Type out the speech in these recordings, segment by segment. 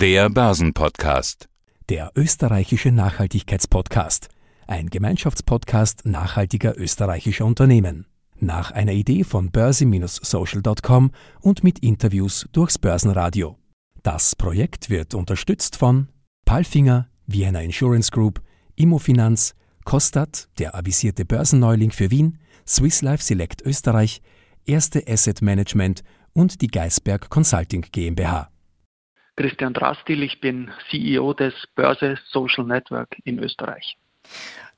Der Börsenpodcast. Der österreichische Nachhaltigkeitspodcast. Ein Gemeinschaftspodcast nachhaltiger österreichischer Unternehmen. Nach einer Idee von börse-social.com und mit Interviews durchs Börsenradio. Das Projekt wird unterstützt von Palfinger, Vienna Insurance Group, Immofinanz, Kostat, der avisierte Börsenneuling für Wien, Swiss Life Select Österreich, Erste Asset Management und die Geisberg Consulting GmbH. Christian Drastil, ich bin CEO des Börse Social Network in Österreich.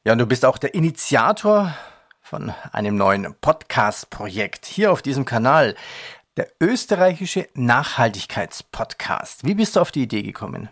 Ja, und du bist auch der Initiator von einem neuen Podcast-Projekt hier auf diesem Kanal, der österreichische Nachhaltigkeitspodcast. Wie bist du auf die Idee gekommen?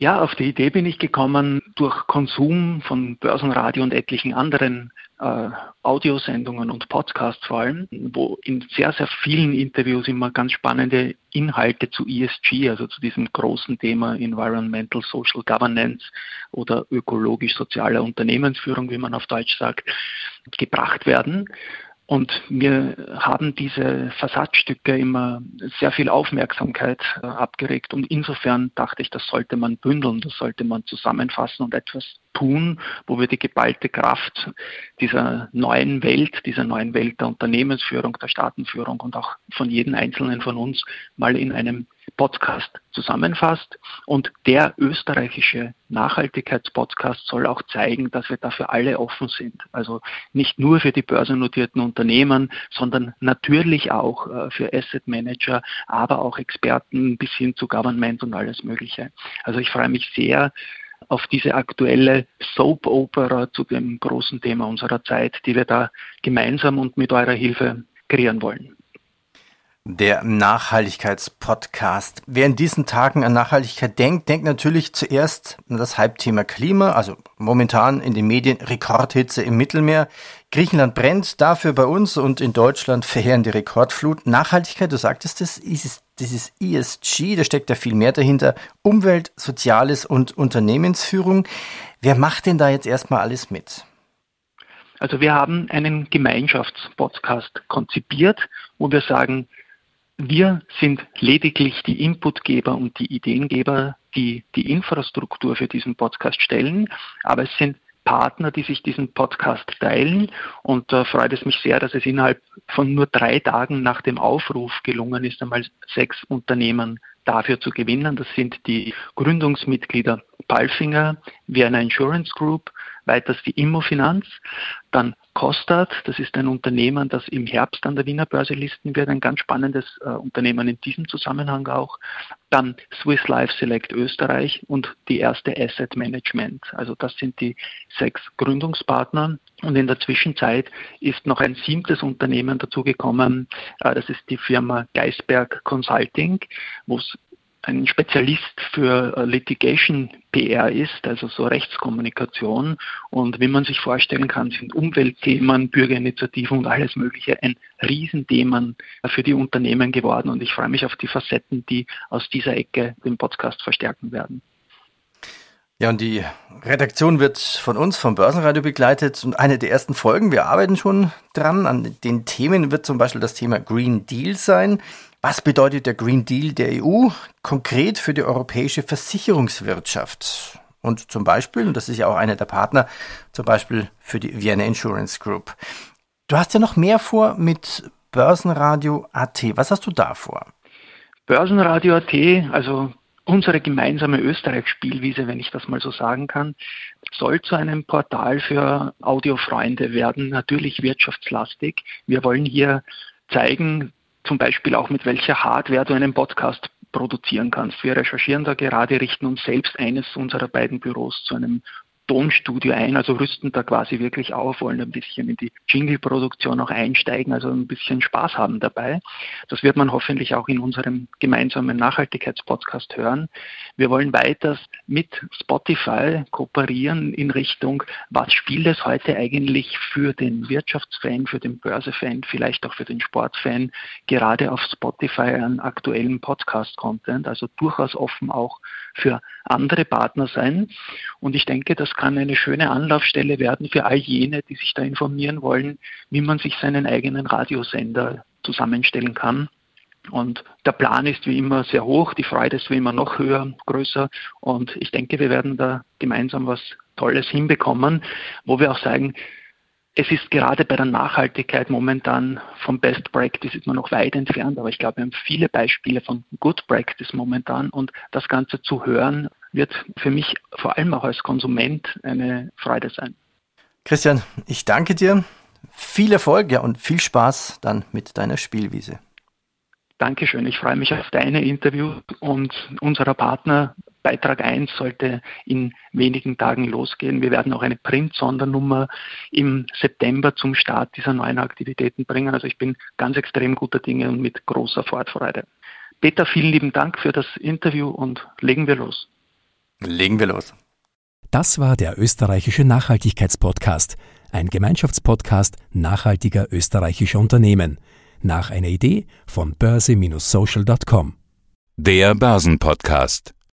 Ja, auf die Idee bin ich gekommen durch Konsum von Börsenradio und etlichen anderen äh, Audiosendungen und Podcasts vor allem, wo in sehr, sehr vielen Interviews immer ganz spannende Inhalte zu ESG, also zu diesem großen Thema Environmental Social Governance oder ökologisch-sozialer Unternehmensführung, wie man auf Deutsch sagt, gebracht werden. Und mir haben diese Versatzstücke immer sehr viel Aufmerksamkeit äh, abgeregt. Und insofern dachte ich, das sollte man bündeln, das sollte man zusammenfassen und etwas tun, wo wir die geballte Kraft dieser neuen Welt, dieser neuen Welt der Unternehmensführung, der Staatenführung und auch von jedem Einzelnen von uns mal in einem Podcast zusammenfasst. Und der österreichische Nachhaltigkeitspodcast soll auch zeigen, dass wir dafür alle offen sind. Also nicht nur für die börsennotierten Unternehmen, sondern natürlich auch äh, für Asset Manager, aber auch Experten bis hin zu Government und alles Mögliche. Also ich freue mich sehr, auf diese aktuelle Soap-Opera zu dem großen Thema unserer Zeit, die wir da gemeinsam und mit eurer Hilfe kreieren wollen der Nachhaltigkeitspodcast. Wer in diesen Tagen an Nachhaltigkeit denkt, denkt natürlich zuerst an das Halbthema Klima, also momentan in den Medien Rekordhitze im Mittelmeer. Griechenland brennt, dafür bei uns und in Deutschland verheerende Rekordflut. Nachhaltigkeit, du sagtest es, ist dieses ESG, da steckt ja viel mehr dahinter. Umwelt, Soziales und Unternehmensführung. Wer macht denn da jetzt erstmal alles mit? Also wir haben einen Gemeinschaftspodcast konzipiert, wo wir sagen, wir sind lediglich die Inputgeber und die Ideengeber, die die Infrastruktur für diesen Podcast stellen, aber es sind Partner, die sich diesen Podcast teilen. Und da freut es mich sehr, dass es innerhalb von nur drei Tagen nach dem Aufruf gelungen ist, einmal sechs Unternehmen dafür zu gewinnen. Das sind die Gründungsmitglieder Palfinger, Vienna Insurance Group, weiters die Immofinanz, dann Kostat, das ist ein Unternehmen, das im Herbst an der Wiener Börse listen wird, ein ganz spannendes äh, Unternehmen in diesem Zusammenhang auch. Dann Swiss Life Select Österreich und die erste Asset Management. Also das sind die sechs Gründungspartner. Und in der Zwischenzeit ist noch ein siebtes Unternehmen dazugekommen. Äh, das ist die Firma Geisberg Consulting, wo es ein Spezialist für äh, Litigation PR ist, also so Rechtskommunikation. Und wie man sich vorstellen kann, sind Umweltthemen, Bürgerinitiativen und alles Mögliche ein Riesenthema für die Unternehmen geworden. Und ich freue mich auf die Facetten, die aus dieser Ecke den Podcast verstärken werden. Ja, und die Redaktion wird von uns, vom Börsenradio begleitet. Und eine der ersten Folgen, wir arbeiten schon dran, an den Themen wird zum Beispiel das Thema Green Deal sein. Was bedeutet der Green Deal der EU konkret für die europäische Versicherungswirtschaft? Und zum Beispiel, und das ist ja auch einer der Partner, zum Beispiel für die Vienna Insurance Group. Du hast ja noch mehr vor mit Börsenradio AT. Was hast du da vor? Börsenradio AT, also unsere gemeinsame Österreich-Spielwiese, wenn ich das mal so sagen kann, soll zu einem Portal für Audiofreunde werden, natürlich wirtschaftslastig. Wir wollen hier zeigen, zum Beispiel auch mit welcher Hardware du einen Podcast produzieren kannst. Wir recherchieren da gerade, richten uns selbst eines unserer beiden Büros zu einem Tonstudio ein, also rüsten da quasi wirklich auf, wollen ein bisschen in die Jingle-Produktion auch einsteigen, also ein bisschen Spaß haben dabei. Das wird man hoffentlich auch in unserem gemeinsamen Nachhaltigkeitspodcast hören. Wir wollen weiters mit Spotify kooperieren in Richtung, was spielt es heute eigentlich für den Wirtschaftsfan, für den Börsefan, vielleicht auch für den Sportfan, gerade auf Spotify an aktuellen Podcast-Content, also durchaus offen auch für andere Partner sein. Und ich denke, das kann eine schöne Anlaufstelle werden für all jene, die sich da informieren wollen, wie man sich seinen eigenen Radiosender zusammenstellen kann. Und der Plan ist wie immer sehr hoch, die Freude ist wie immer noch höher, größer. Und ich denke, wir werden da gemeinsam was Tolles hinbekommen, wo wir auch sagen, es ist gerade bei der Nachhaltigkeit momentan vom Best Practice ist man noch weit entfernt, aber ich glaube, wir haben viele Beispiele von Good Practice momentan und das Ganze zu hören wird für mich vor allem auch als Konsument eine Freude sein. Christian, ich danke dir. Viel Erfolg ja, und viel Spaß dann mit deiner Spielwiese. Dankeschön. Ich freue mich auf deine Interview und unserer Partner. Beitrag 1 sollte in wenigen Tagen losgehen. Wir werden auch eine Print-Sondernummer im September zum Start dieser neuen Aktivitäten bringen. Also ich bin ganz extrem guter Dinge und mit großer Vorfreude. Peter, vielen lieben Dank für das Interview und legen wir los. Legen wir los. Das war der österreichische Nachhaltigkeitspodcast, ein Gemeinschaftspodcast nachhaltiger österreichischer Unternehmen nach einer Idee von börse-social.com. Der Börsenpodcast.